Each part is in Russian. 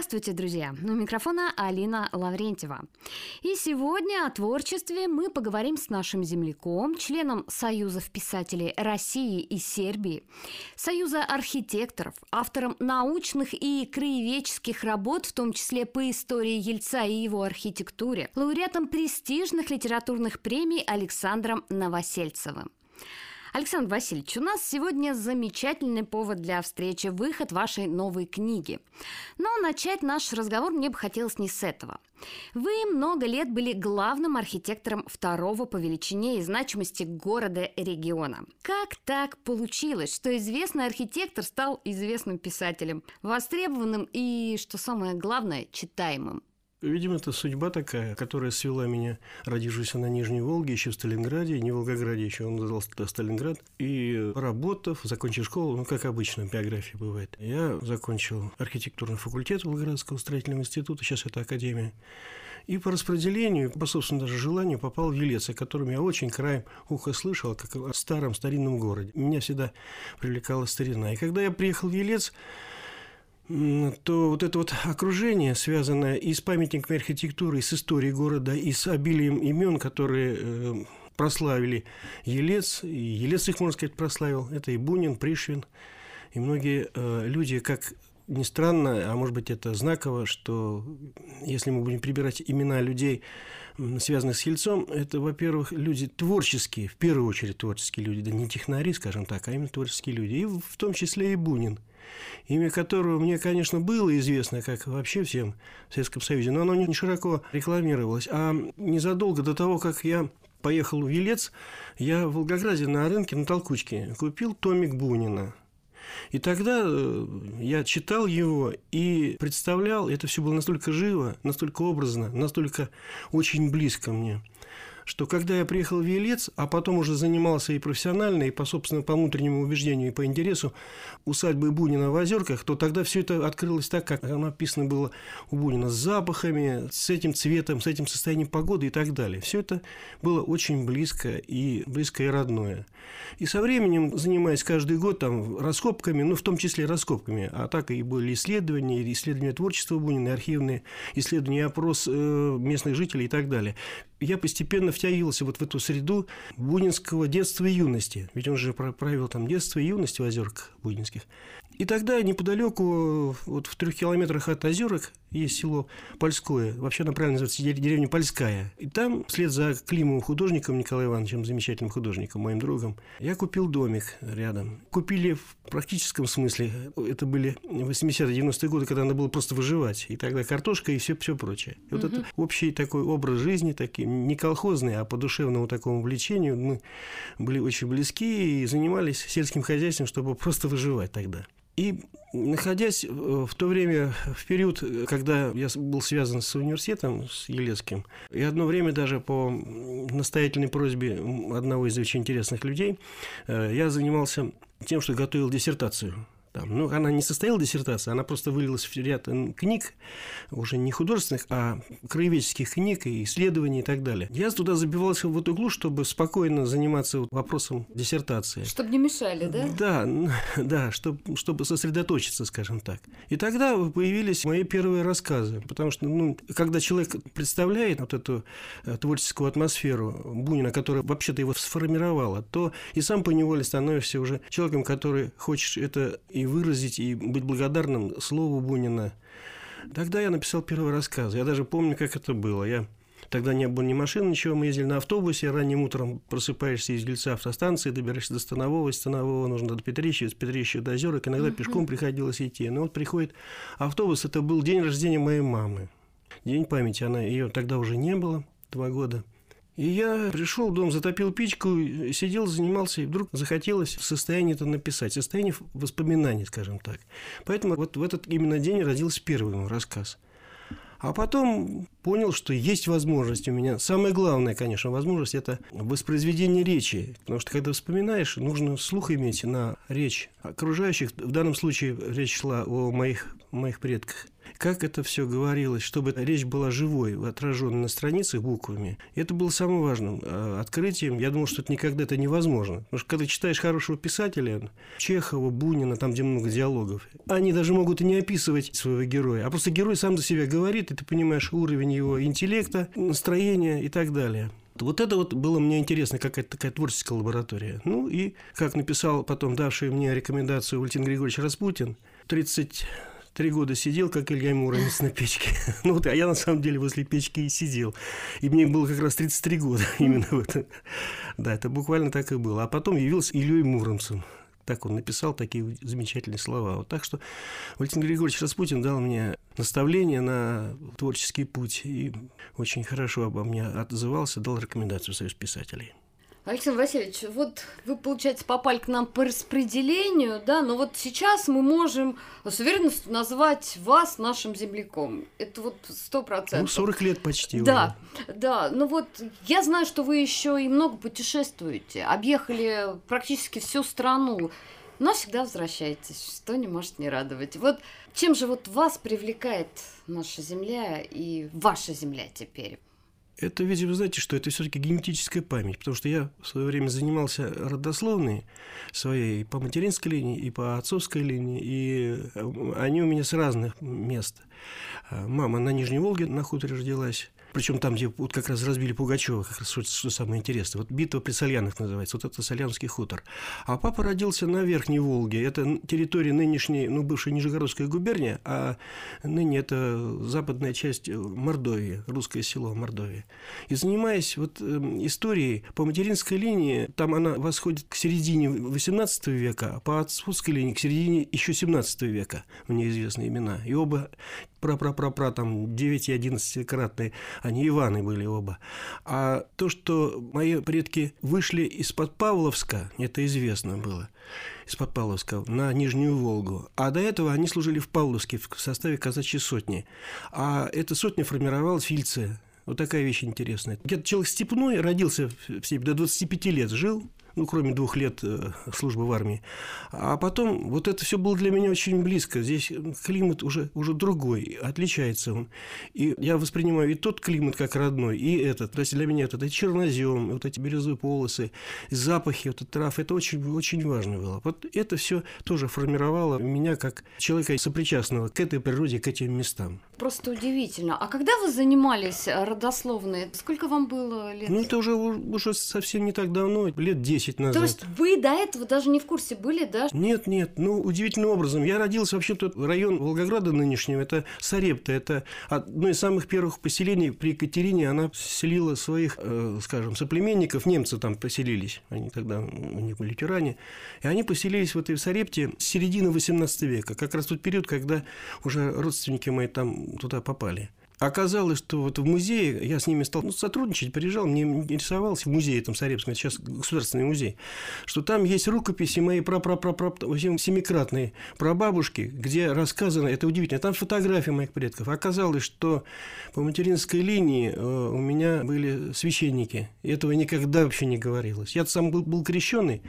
Здравствуйте, друзья! У микрофона Алина Лаврентьева. И сегодня о творчестве мы поговорим с нашим земляком, членом Союзов писателей России и Сербии, Союза архитекторов, автором научных и краеведческих работ, в том числе по истории Ельца и его архитектуре, лауреатом престижных литературных премий Александром Новосельцевым. Александр Васильевич, у нас сегодня замечательный повод для встречи – выход вашей новой книги. Но начать наш разговор мне бы хотелось не с этого. Вы много лет были главным архитектором второго по величине и значимости города региона. Как так получилось, что известный архитектор стал известным писателем, востребованным и, что самое главное, читаемым? Видимо, это судьба такая, которая свела меня, родившись на Нижней Волге, еще в Сталинграде, не в Волгограде еще, он назвался тогда Сталинград. И работав, закончив школу, ну, как обычно в биографии бывает, я закончил архитектурный факультет Волгоградского строительного института, сейчас это академия. И по распределению, по собственному даже желанию, попал в Елец, о котором я очень краем уха слышал, как о старом старинном городе. Меня всегда привлекала старина. И когда я приехал в Елец, то вот это вот окружение, связанное и с памятниками архитектуры, и с историей города, и с обилием имен, которые э, прославили Елец, и Елец их, можно сказать, прославил, это и Бунин, Пришвин, и многие э, люди, как ни странно, а может быть это знаково, что если мы будем прибирать имена людей, связанных с Ельцом, это, во-первых, люди творческие, в первую очередь творческие люди, да не технари, скажем так, а именно творческие люди, и в том числе и Бунин – имя которого мне, конечно, было известно, как вообще всем в Советском Союзе, но оно не широко рекламировалось. А незадолго до того, как я поехал в Елец, я в Волгограде на рынке на Толкучке купил томик Бунина. И тогда э, я читал его и представлял, это все было настолько живо, настолько образно, настолько очень близко мне – что когда я приехал в Елец, а потом уже занимался и профессионально, и по собственному, по внутреннему убеждению, и по интересу усадьбы Бунина в Озерках, то тогда все это открылось так, как написано было у Бунина, с запахами, с этим цветом, с этим состоянием погоды и так далее. Все это было очень близко и близко и родное. И со временем, занимаясь каждый год там раскопками, ну, в том числе раскопками, а так и были исследования, исследования творчества Бунина, архивные исследования, опрос э, местных жителей и так далее я постепенно втягивался вот в эту среду бунинского детства и юности. Ведь он же провел там детство и юность в озерках бунинских. И тогда неподалеку, вот в трех километрах от озерок, есть село Польское, вообще она правильно называется деревня Польская. И там, вслед за Климовым художником Николаем Ивановичем, замечательным художником, моим другом, я купил домик рядом. Купили в практическом смысле, это были 80-90-е годы, когда надо было просто выживать. И тогда картошка и все, все прочее. И вот угу. это общий такой образ жизни, такой, не колхозный, а по душевному такому влечению. Мы были очень близки и занимались сельским хозяйством, чтобы просто выживать тогда. И находясь в то время, в период, когда я был связан с университетом, с Елецким, и одно время даже по настоятельной просьбе одного из очень интересных людей, э, я занимался тем, что готовил диссертацию там, ну, она не состояла диссертация, она просто вылилась в ряд книг, уже не художественных, а краеведческих книг и исследований и так далее. Я туда забивался в эту углу, чтобы спокойно заниматься вопросом диссертации. Чтобы не мешали, да? Да, да, чтобы, чтобы сосредоточиться, скажем так. И тогда появились мои первые рассказы, потому что, ну, когда человек представляет вот эту э, творческую атмосферу Бунина, которая вообще-то его сформировала, то и сам поневоле становишься уже человеком, который хочет это и выразить, и быть благодарным слову Бунина. Тогда я написал первый рассказ. Я даже помню, как это было. Я Тогда не было ни машин, ничего, мы ездили на автобусе, ранним утром просыпаешься из Ельца автостанции, добираешься до Станового, из Станового нужно до Петрища, из Петрища до Озерок, иногда uh-huh. пешком приходилось идти. Но вот приходит автобус, это был день рождения моей мамы. День памяти, она ее тогда уже не было, два года. И я пришел в дом, затопил печку, сидел, занимался, и вдруг захотелось в состоянии это написать, состояние воспоминаний, скажем так. Поэтому вот в этот именно день родился первый мой рассказ. А потом понял, что есть возможность у меня. Самое главное, конечно, возможность – это воспроизведение речи. Потому что, когда вспоминаешь, нужно слух иметь на речь окружающих. В данном случае речь шла о моих, моих предках – как это все говорилось, чтобы речь была живой, отраженной на страницах буквами, это было самым важным э, открытием. Я думал, что это никогда это невозможно. Потому что когда читаешь хорошего писателя, Чехова, Бунина, там, где много диалогов, они даже могут и не описывать своего героя, а просто герой сам за себя говорит, и ты понимаешь уровень его интеллекта, настроения и так далее. Вот это вот было мне интересно, какая-то такая творческая лаборатория. Ну и, как написал потом давший мне рекомендацию Валентин Григорьевич Распутин, 30 три года сидел, как Илья Муромец на печке. Ну вот, а я на самом деле возле печки и сидел. И мне было как раз 33 года именно в этом. Да, это буквально так и было. А потом явился Ильей Муромцем. Так он написал такие замечательные слова. Вот так что Валентин Григорьевич Распутин дал мне наставление на творческий путь и очень хорошо обо мне отзывался, дал рекомендацию в Союз писателей. Александр Васильевич, вот вы, получается, попали к нам по распределению, да, но вот сейчас мы можем с уверенностью назвать вас нашим земляком. Это вот сто процентов. Ну, 40 лет почти. Да, уже. да. Ну вот я знаю, что вы еще и много путешествуете, объехали практически всю страну, но всегда возвращаетесь, что не может не радовать. Вот чем же вот вас привлекает наша земля и ваша земля теперь? Это, видимо, знаете, что это все-таки генетическая память, потому что я в свое время занимался родословной своей по материнской линии и по отцовской линии, и э, они у меня с разных мест. Э, мама на Нижней Волге на хуторе родилась, причем там, где вот как раз разбили Пугачева, как раз что, самое интересное. Вот битва при Сальянах называется, вот это Сальянский хутор. А папа родился на Верхней Волге. Это территория нынешней, ну, бывшей Нижегородская губерния, а ныне это западная часть Мордовии, русское село Мордовии. И занимаясь вот э, историей по материнской линии, там она восходит к середине XVIII века, а по отцовской линии к середине еще XVII века. Мне известны имена. И оба пра-пра-пра-пра, там 9 и 11 кратные, они Иваны были оба. А то, что мои предки вышли из-под Павловска, это известно было, из-под Павловска на Нижнюю Волгу. А до этого они служили в Павловске в составе казачьей сотни. А эта сотня формировалась Фильце, вот такая вещь интересная. Где-то человек степной родился в степи, до 25 лет жил, ну, кроме двух лет э, службы в армии. А потом вот это все было для меня очень близко. Здесь климат уже, уже другой, отличается он. И я воспринимаю и тот климат как родной, и этот. То есть для меня это, это чернозем, вот эти березовые полосы, запахи вот трав, это очень, очень важно было. Вот это все тоже формировало меня как человека сопричастного к этой природе, к этим местам. Просто удивительно. А когда вы занимались родословной, сколько вам было лет? Ну, это уже, уже совсем не так давно, лет 10 10 назад. То есть вы до этого даже не в курсе были, да? Нет, нет. Ну, удивительным образом. Я родился вообще тут район Волгограда нынешнего. Это Сарепта. Это одно из самых первых поселений при Екатерине. Она селила своих, э, скажем, соплеменников. Немцы там поселились. Они тогда, у них были тиране. И они поселились в этой Сарепте с середины 18 века. Как раз тот период, когда уже родственники мои там туда попали. Оказалось, что вот в музее, я с ними стал ну, сотрудничать, приезжал, мне интересовался в музее там Сарепском, это сейчас государственный музей, что там есть рукописи моей семикратной прабабушки, где рассказано, это удивительно, там фотографии моих предков. Оказалось, что по материнской линии э, у меня были священники, этого никогда вообще не говорилось. Я сам был, был крещенный,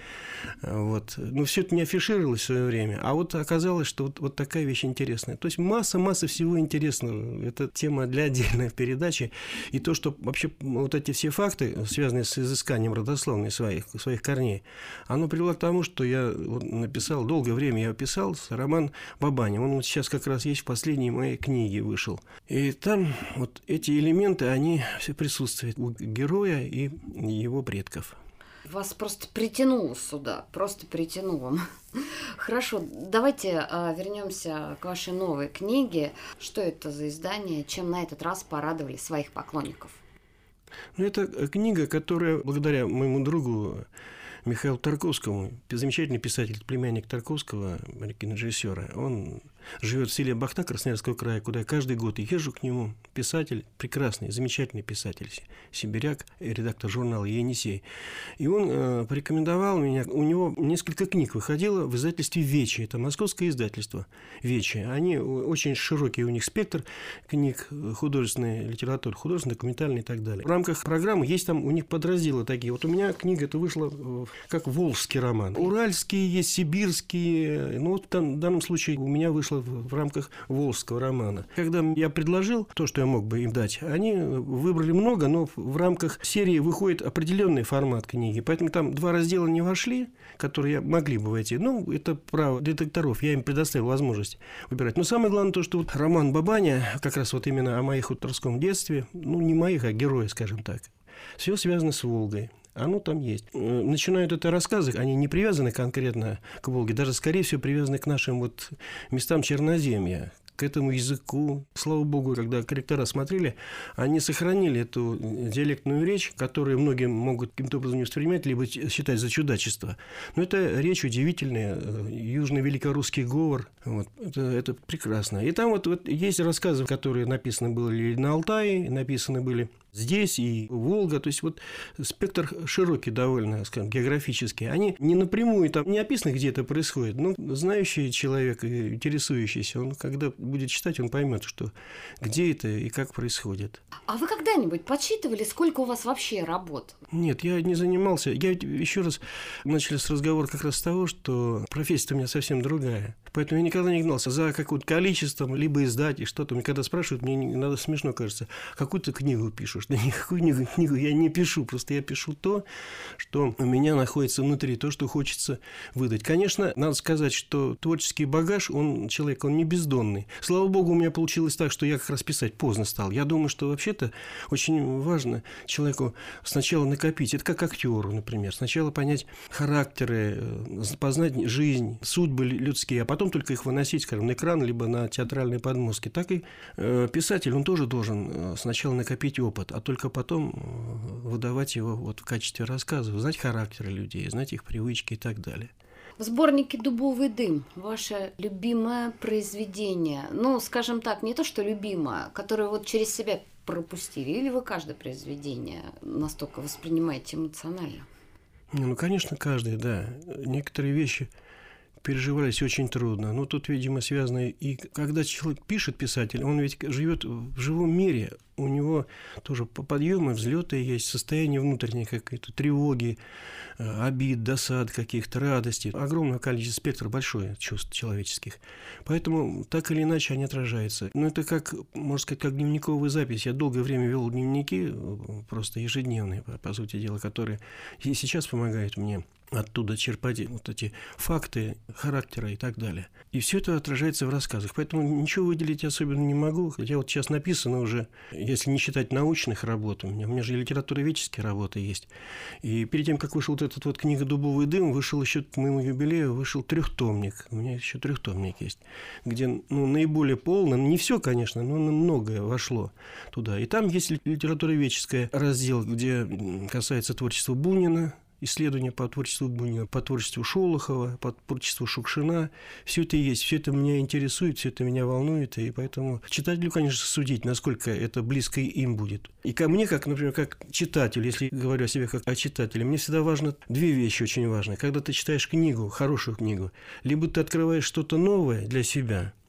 вот, но все это не афишировалось в свое время, а вот оказалось, что вот, вот такая вещь интересная. То есть масса-масса всего интересного. Это тема тема для отдельной передачи. И то, что вообще вот эти все факты, связанные с изысканием родословной своих, своих корней, оно привело к тому, что я написал, долгое время я писал роман Бабани. Он вот сейчас как раз есть в последней моей книге вышел. И там вот эти элементы, они все присутствуют у героя и его предков. Вас просто притянуло сюда, просто притянуло. Хорошо, давайте а, вернемся к вашей новой книге. Что это за издание? Чем на этот раз порадовали своих поклонников? Ну, это книга, которая благодаря моему другу Михаилу Тарковскому, замечательный писатель, племянник Тарковского, кинорежиссера, он живет в селе Бахта Красноярского края, куда я каждый год езжу к нему. Писатель, прекрасный, замечательный писатель, сибиряк, редактор журнала «Енисей». И он э, порекомендовал меня, у него несколько книг выходило в издательстве «Вечи», это московское издательство «Вечи». Они очень широкий у них спектр книг художественной литературы, художественной, документальной и так далее. В рамках программы есть там у них подразделы такие. Вот у меня книга это вышла как волжский роман. Уральские есть, сибирские. Ну вот в данном случае у меня вышла вышло в рамках Волжского романа. Когда я предложил то, что я мог бы им дать, они выбрали много, но в рамках серии выходит определенный формат книги. Поэтому там два раздела не вошли, которые могли бы войти. Ну, это право детекторов. Я им предоставил возможность выбирать. Но самое главное то, что вот роман Бабаня, как раз вот именно о моих хуторском детстве, ну, не моих, а героя, скажем так, все связано с Волгой. Оно там есть. Э, начинают это рассказы, они не привязаны конкретно к Волге, даже, скорее всего, привязаны к нашим вот местам Черноземья, к этому языку. Слава богу, когда корректора смотрели, они сохранили эту диалектную речь, которую многие могут каким-то образом не воспринимать, либо считать за чудачество. Но это речь удивительная, э, южно-великорусский говор. Вот, это, это прекрасно. И там вот, вот есть рассказы, которые написаны были на Алтае, написаны были здесь и Волга. То есть вот спектр широкий довольно, скажем, географический. Они не напрямую там не описаны, где это происходит, но знающий человек, интересующийся, он когда будет читать, он поймет, что где это и как происходит. А вы когда-нибудь подсчитывали, сколько у вас вообще работ? Нет, я не занимался. Я еще раз начали с разговора как раз с того, что профессия у меня совсем другая. Поэтому я никогда не гнался за каким-то количеством, либо издать и что-то. Мне когда спрашивают, мне надо смешно кажется, какую ты книгу пишешь? Да никакую книгу, я не пишу, просто я пишу то, что у меня находится внутри, то, что хочется выдать. Конечно, надо сказать, что творческий багаж, он человек, он не бездонный. Слава богу, у меня получилось так, что я как раз писать поздно стал. Я думаю, что вообще-то очень важно человеку сначала накопить. Это как актеру, например. Сначала понять характеры, э, познать жизнь, судьбы людские, а потом потом только их выносить, скажем, на экран, либо на театральные подмостки, так и э, писатель, он тоже должен э, сначала накопить опыт, а только потом э, выдавать его вот в качестве рассказов, знать характеры людей, знать их привычки и так далее. В сборнике «Дубовый дым» ваше любимое произведение, ну, скажем так, не то, что любимое, которое вот через себя пропустили, или вы каждое произведение настолько воспринимаете эмоционально? Ну, конечно, каждое, да. Некоторые вещи переживались очень трудно. Но тут, видимо, связано и когда человек пишет, писатель, он ведь живет в живом мире, у него тоже подъемы, взлеты есть, состояние внутренней какой-то тревоги, э, обид, досад каких-то, радости. Огромное количество спектр большое чувств человеческих. Поэтому так или иначе они отражаются. Но это как, можно сказать, как дневниковая запись. Я долгое время вел дневники, э, просто ежедневные, по сути дела, которые и сейчас помогают мне оттуда черпать вот эти факты характера и так далее. И все это отражается в рассказах. Поэтому ничего выделить особенно не могу. Хотя вот сейчас написано уже, если не считать научных работ, у меня, у меня же литературоведческие работы есть. И перед тем, как вышел вот этот вот книга «Дубовый дым», вышел еще к моему юбилею, вышел трехтомник. У меня еще трехтомник есть, где ну, наиболее полно, не все, конечно, но многое вошло туда. И там есть литературоведческая раздел, где касается творчества Бунина, исследования по творчеству Бунина, по творчеству Шолохова, по творчеству Шукшина. Все это есть, все это меня интересует, все это меня волнует, и поэтому читателю, конечно, судить, насколько это близко им будет. И ко мне, как, например, как читатель, если говорю о себе как о читателе, мне всегда важно две вещи очень важны. Когда ты читаешь книгу, хорошую книгу, либо ты открываешь что-то новое для себя –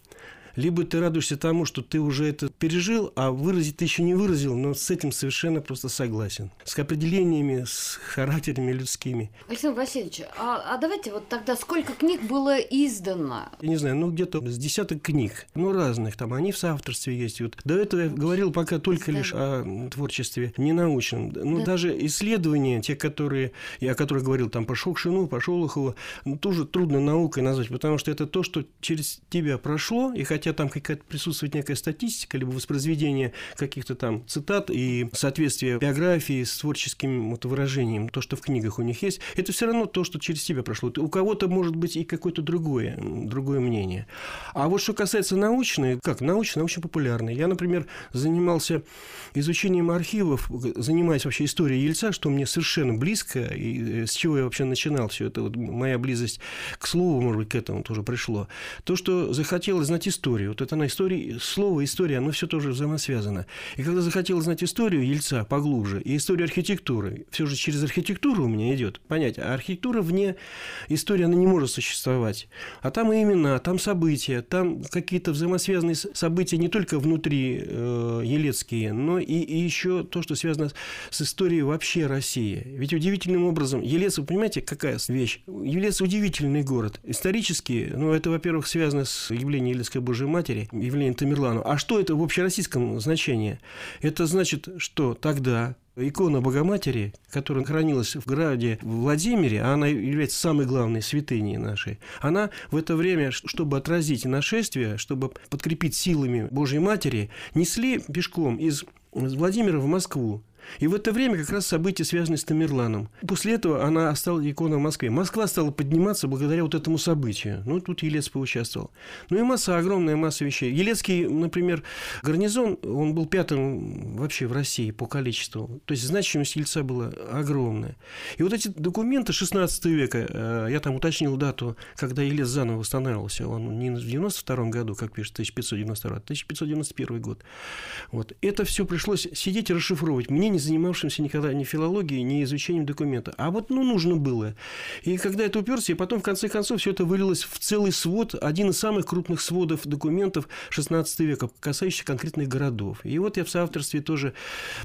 либо ты радуешься тому, что ты уже это пережил, а выразить ты еще не выразил, но с этим совершенно просто согласен. С определениями, с характерами людскими. Александр Васильевич, а, а давайте вот тогда сколько книг было издано? Я не знаю, ну где-то с десяток книг, ну разных, там они в соавторстве есть. Вот до этого я говорил пока только лишь о творчестве ненаучном. Ну да. даже исследования, те, которые, я о которых говорил, там по Шукшину, по Шолохову, ну, тоже трудно наукой назвать, потому что это то, что через тебя прошло, и хотя хотя там какая-то присутствует некая статистика, либо воспроизведение каких-то там цитат и соответствие биографии с творческим вот выражением, то, что в книгах у них есть, это все равно то, что через тебя прошло. У кого-то может быть и какое-то другое, другое мнение. А вот что касается научной, как научной, научно-популярной. Я, например, занимался изучением архивов, занимаясь вообще историей Ельца, что мне совершенно близко, и э, с чего я вообще начинал все это, вот моя близость к слову, может быть, к этому тоже пришло. То, что захотелось знать историю, историю. Вот это на истории, слово история, оно все тоже взаимосвязано. И когда захотел знать историю Ельца поглубже и историю архитектуры, все же через архитектуру у меня идет понять, а архитектура вне истории, она не может существовать. А там и имена, там события, там какие-то взаимосвязанные события не только внутри э, елецкие, но и, и еще то, что связано с историей вообще России. Ведь удивительным образом, Елец, вы понимаете, какая вещь? Елец удивительный город. Исторически, ну, это, во-первых, связано с явлением Елецкой Божьей Матери, явлением Тамерлану. А что это в общероссийском значении? Это значит, что тогда Икона Богоматери, которая хранилась в граде Владимире, а она является самой главной святыней нашей, она в это время, чтобы отразить нашествие, чтобы подкрепить силами Божьей Матери, несли пешком из Владимира в Москву. И в это время как раз события, связанные с Тамерланом. После этого она стала иконой в Москве. Москва стала подниматься благодаря вот этому событию. Ну, тут Елец поучаствовал. Ну и масса, огромная масса вещей. Елецкий, например, гарнизон, он был пятым вообще в России по количеству. То есть значимость Ельца была огромная. И вот эти документы 16 века, э, я там уточнил дату, когда Елец заново восстанавливался. Он не в 92 году, как пишет, 1592, а 1591 год. Вот. Это все пришлось сидеть и расшифровывать. Мне не занимавшимся никогда ни филологией, ни изучением документа. А вот ну, нужно было. И когда это уперся, и потом, в конце концов, все это вылилось в целый свод, один из самых крупных сводов документов XVI века, касающихся конкретных городов. И вот я в соавторстве тоже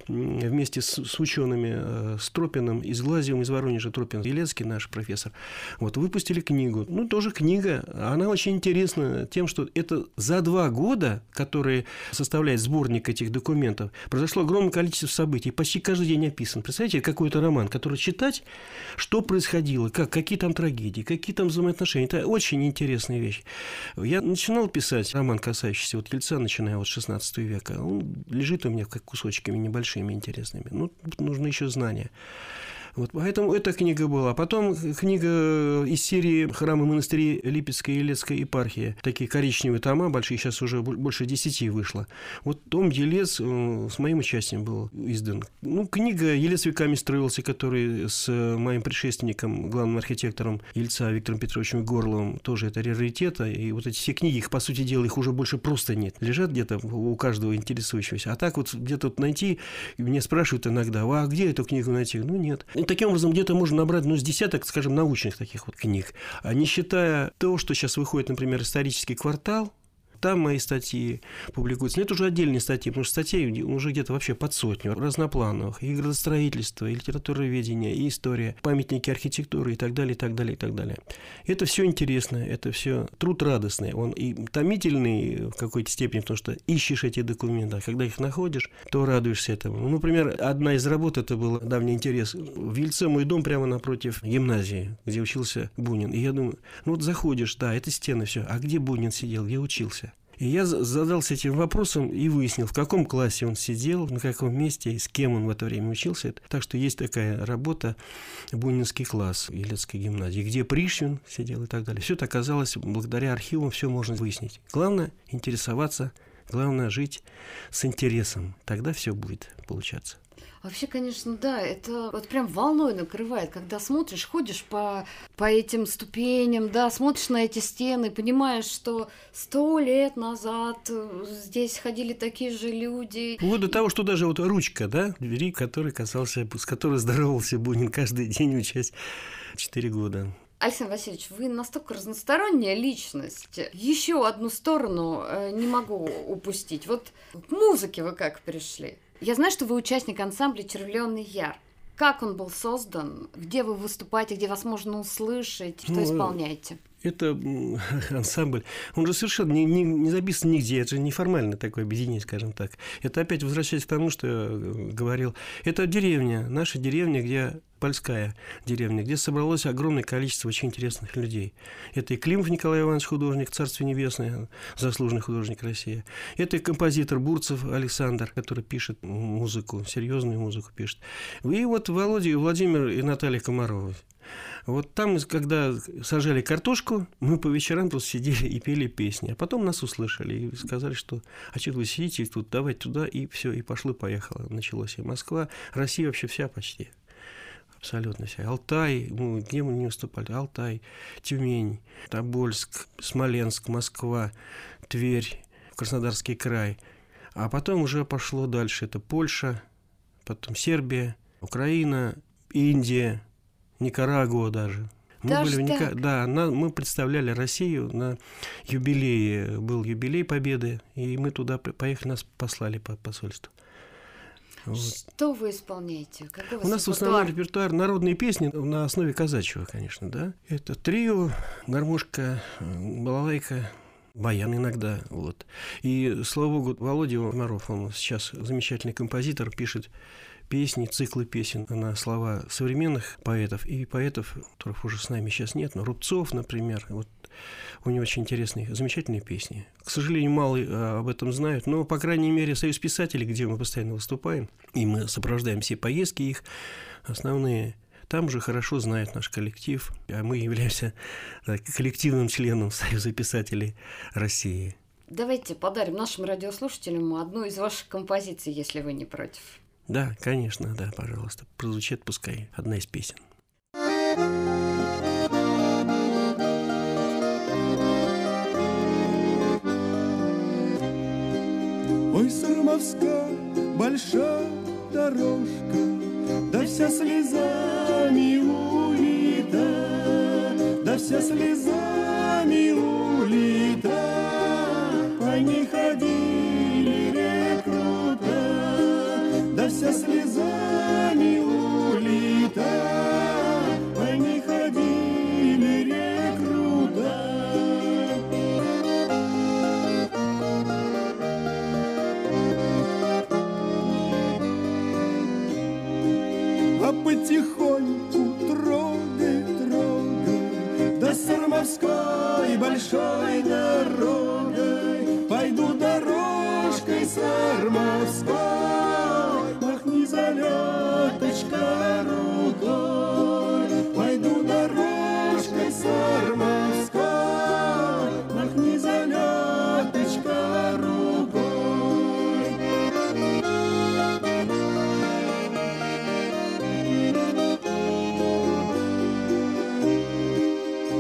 вместе с, с учеными э, Стропиным из Глазиум, из Воронежа, Тропин Елецкий, наш профессор, вот, выпустили книгу. Ну, тоже книга. Она очень интересна тем, что это за два года, которые составляет сборник этих документов, произошло огромное количество событий почти каждый день описан. Представляете, какой-то роман, который читать, что происходило, как, какие там трагедии, какие там взаимоотношения. Это очень интересная вещь. Я начинал писать роман, касающийся вот Ельца, начиная от 16 века. Он лежит у меня как кусочками небольшими, интересными. Ну, нужно еще знания. Вот, поэтому эта книга была. Потом книга из серии «Храмы монастыри Липецкой и Елецкой епархии». Такие коричневые тома, большие, сейчас уже больше десяти вышло. Вот том Елец э, с моим участием был издан. Ну, книга «Елец веками строился», который с моим предшественником, главным архитектором Ельца Виктором Петровичем Горловым, тоже это раритета. И вот эти все книги, их, по сути дела, их уже больше просто нет. Лежат где-то у каждого интересующегося. А так вот где-то найти, меня спрашивают иногда, а где эту книгу найти? Ну, нет таким образом, где-то можно набрать, ну, с десяток, скажем, научных таких вот книг. А не считая того, что сейчас выходит, например, исторический квартал, там мои статьи публикуются. Но это уже отдельные статьи, потому что статей уже где-то вообще под сотню разноплановых. И градостроительство, и литературоведение, и история, памятники архитектуры и так далее, и так далее, и так далее. Это все интересно, это все труд радостный. Он и томительный в какой-то степени, потому что ищешь эти документы, а когда их находишь, то радуешься этому. Ну, например, одна из работ, это был давний интерес. В Ельце мой дом прямо напротив гимназии, где учился Бунин. И я думаю, ну вот заходишь, да, это стены, все. А где Бунин сидел, где учился? И я задался этим вопросом и выяснил, в каком классе он сидел, на каком месте и с кем он в это время учился. Так что есть такая работа «Бунинский класс» Елецкой гимназии, где Пришвин сидел и так далее. Все это оказалось, благодаря архивам все можно выяснить. Главное – интересоваться, главное – жить с интересом. Тогда все будет получаться. Вообще, конечно, да, это вот прям волной накрывает, когда смотришь, ходишь по, по этим ступеням, да, смотришь на эти стены, понимаешь, что сто лет назад э, здесь ходили такие же люди. Вот до того, что даже вот ручка, да, двери, которой касался, с которой здоровался Бунин каждый день, учась четыре года. Александр Васильевич, вы настолько разносторонняя личность. Еще одну сторону э, не могу упустить. Вот к музыке вы как пришли? Я знаю, что вы участник ансамбля «Червленый яр». Как он был создан? Где вы выступаете? Где вас можно услышать? Что ну, исполняете? Это ансамбль. Он же совершенно не, не, не записан нигде. Это же неформальное такое объединение, скажем так. Это опять возвращаясь к тому, что я говорил. Это деревня, наша деревня, где Польская деревня, где собралось огромное количество очень интересных людей. Это и Климов Николай Иванович, художник, Царствие Небесное, заслуженный художник России. Это и композитор Бурцев Александр, который пишет музыку, серьезную музыку пишет. И вот Володя, Владимир и Наталья Комарова. Вот там, когда сажали картошку, мы по вечерам тут сидели и пели песни. А потом нас услышали и сказали, что а что вы сидите тут, давайте туда, и все, и пошло-поехало. Началось и Москва, Россия вообще вся почти абсолютно все. Алтай, ну, где мы не выступали? Алтай, Тюмень, Тобольск, Смоленск, Москва, Тверь, Краснодарский край. А потом уже пошло дальше. Это Польша, потом Сербия, Украина, Индия, Никарагуа даже. Мы Даже были в Ника... Да, на... мы представляли Россию на юбилее. Был юбилей Победы, и мы туда по- поехали, нас послали по посольству. Вот. Что вы исполняете? Какой у У нас в основном репертуар? репертуар народные песни на основе казачьего, конечно, да. Это трио, гармошка, балалайка, баян иногда, вот. И, слава богу, Володя Комаров, он сейчас замечательный композитор, пишет песни, циклы песен на слова современных поэтов и поэтов, которых уже с нами сейчас нет, но Рубцов, например, вот у него очень интересные, замечательные песни. К сожалению, мало э, об этом знают, но, по крайней мере, Союз писателей, где мы постоянно выступаем, и мы сопровождаем все поездки их, основные, там уже хорошо знает наш коллектив, а мы являемся так, коллективным членом Союза писателей России. Давайте подарим нашим радиослушателям одну из ваших композиций, если вы не против. Да, конечно, да, пожалуйста. Прозвучит пускай одна из песен. Ой, Сармовская большая дорожка, Да вся слезами улита, Да вся слезами улита,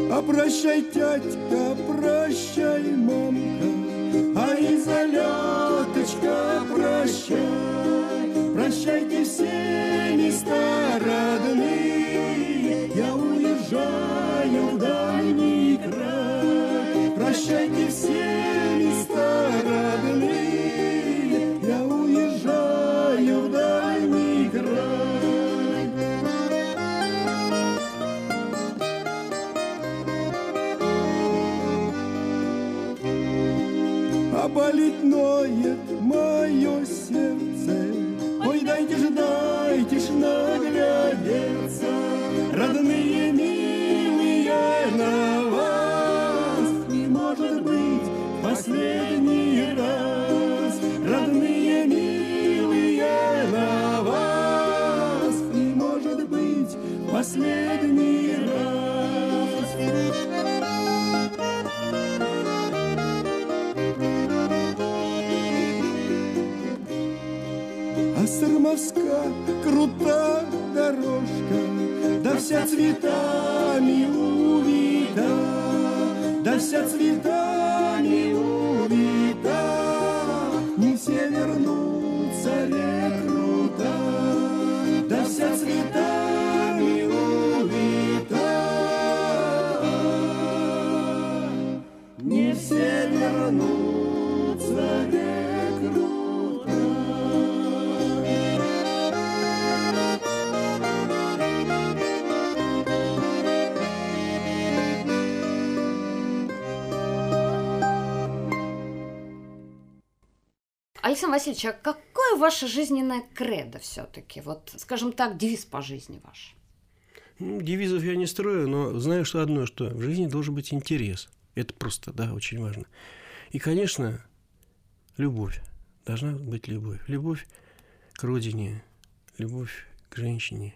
А прощай, прощай, мамка, А и залеточка, прощай. Прощайте все места родные, Я уезжаю в дальний край. Прощайте все noite. А Сармовска крута дорожка, Да вся цветами увита, Да вся цветами Александр Васильевич, а какое ваше жизненное кредо все-таки? Вот, скажем так, девиз по жизни ваш. Ну, девизов я не строю, но знаю, что одно, что в жизни должен быть интерес. Это просто, да, очень важно. И, конечно, любовь. Должна быть любовь. Любовь к родине, любовь к женщине,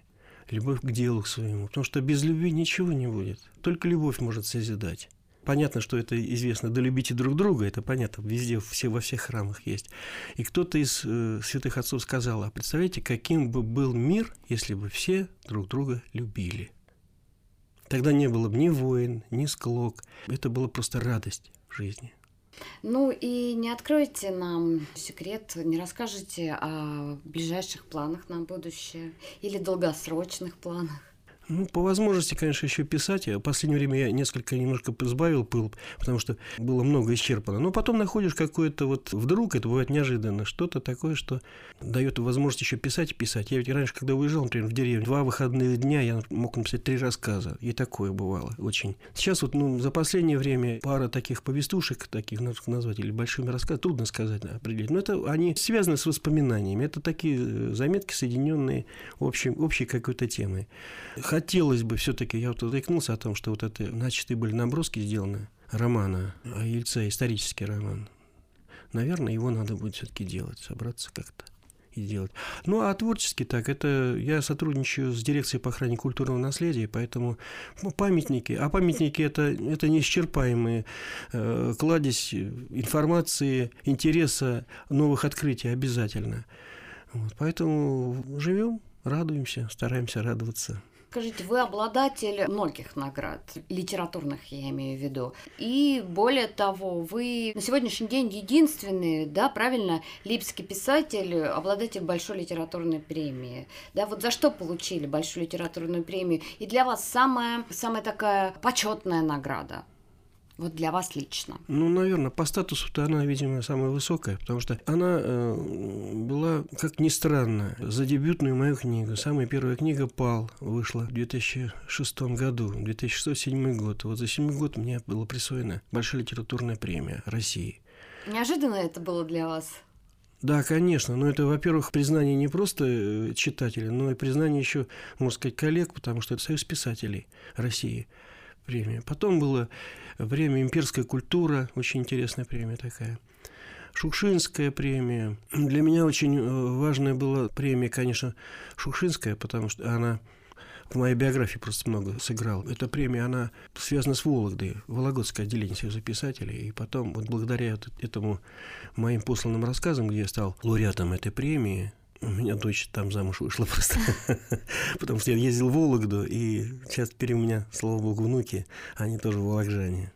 любовь к делу своему. Потому что без любви ничего не будет. Только любовь может созидать. Понятно, что это известно, да любите друг друга, это понятно, везде, все, во всех храмах есть. И кто-то из э, святых отцов сказал, а представляете, каким бы был мир, если бы все друг друга любили. Тогда не было бы ни войн, ни склок, это была просто радость в жизни. Ну и не откроете нам секрет, не расскажете о ближайших планах на будущее или долгосрочных планах? Ну, по возможности, конечно, еще писать. В последнее время я несколько немножко сбавил пыл, потому что было много исчерпано. Но потом находишь какое-то вот вдруг, это бывает неожиданно, что-то такое, что дает возможность еще писать и писать. Я ведь раньше, когда уезжал, например, в деревню, два выходных дня я мог написать три рассказа. И такое бывало очень. Сейчас вот ну, за последнее время пара таких повестушек, таких назвать, или большими рассказами, трудно сказать, определить. Но это они связаны с воспоминаниями. Это такие э, заметки, соединенные общей, общей какой-то темой хотелось бы все-таки, я вот заикнулся о том, что вот это начатые были наброски сделаны романа о Ельце, исторический роман. Наверное, его надо будет все-таки делать, собраться как-то и делать. Ну, а творчески так, это я сотрудничаю с дирекцией по охране культурного наследия, поэтому ну, памятники, а памятники это, это неисчерпаемые э, кладезь информации, интереса, новых открытий обязательно. Вот, поэтому живем, радуемся, стараемся радоваться. Скажите, вы обладатель многих наград, литературных я имею в виду. И более того, вы на сегодняшний день единственный, да, правильно, липский писатель, обладатель большой литературной премии. Да, вот за что получили большую литературную премию? И для вас самая, самая такая почетная награда? Вот для вас лично. Ну, наверное, по статусу-то она, видимо, самая высокая, потому что она э, была, как ни странно, за дебютную мою книгу. Самая первая книга «Пал» вышла в 2006 году, 2006-2007 год. Вот за 7 год мне была присвоена Большая литературная премия России. Неожиданно это было для вас? Да, конечно. Но это, во-первых, признание не просто э, читателя, но и признание еще, можно сказать, коллег, потому что это Союз писателей России премия. Потом было время «Имперская культура», очень интересная премия такая. Шукшинская премия. Для меня очень э, важная была премия, конечно, Шукшинская, потому что она в моей биографии просто много сыграла. Эта премия, она связана с Вологдой, Вологодское отделение Союза писателей. И потом, вот благодаря этому моим посланным рассказам, где я стал лауреатом этой премии, у меня дочь там замуж вышла просто. Потому что я ездил в Вологду, и сейчас теперь у меня, слава богу, внуки, они тоже вологжане.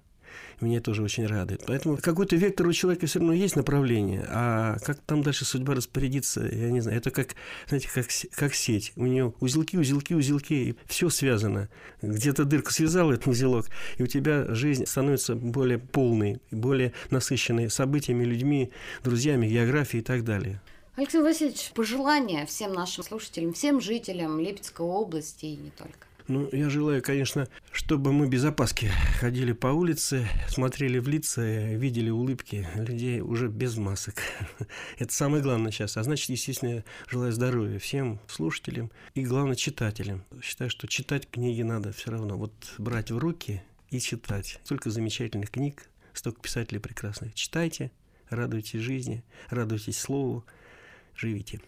Меня тоже очень радует. Поэтому какой-то вектор у человека все равно есть направление, а как там дальше судьба распорядится, я не знаю. Это как, знаете, как, как сеть. У нее узелки, узелки, узелки, и все связано. Где-то дырку связал этот узелок, и у тебя жизнь становится более полной, более насыщенной событиями, людьми, друзьями, географией и так далее. Алексей Васильевич, пожелания всем нашим слушателям, всем жителям Липецкой области и не только. Ну, я желаю, конечно, чтобы мы без опаски ходили по улице, смотрели в лица, видели улыбки людей уже без масок. Это самое главное сейчас. А значит, естественно, я желаю здоровья всем слушателям и, главное, читателям. Считаю, что читать книги надо все равно. Вот брать в руки и читать. Столько замечательных книг, столько писателей прекрасных. Читайте, радуйтесь жизни, радуйтесь слову, живите.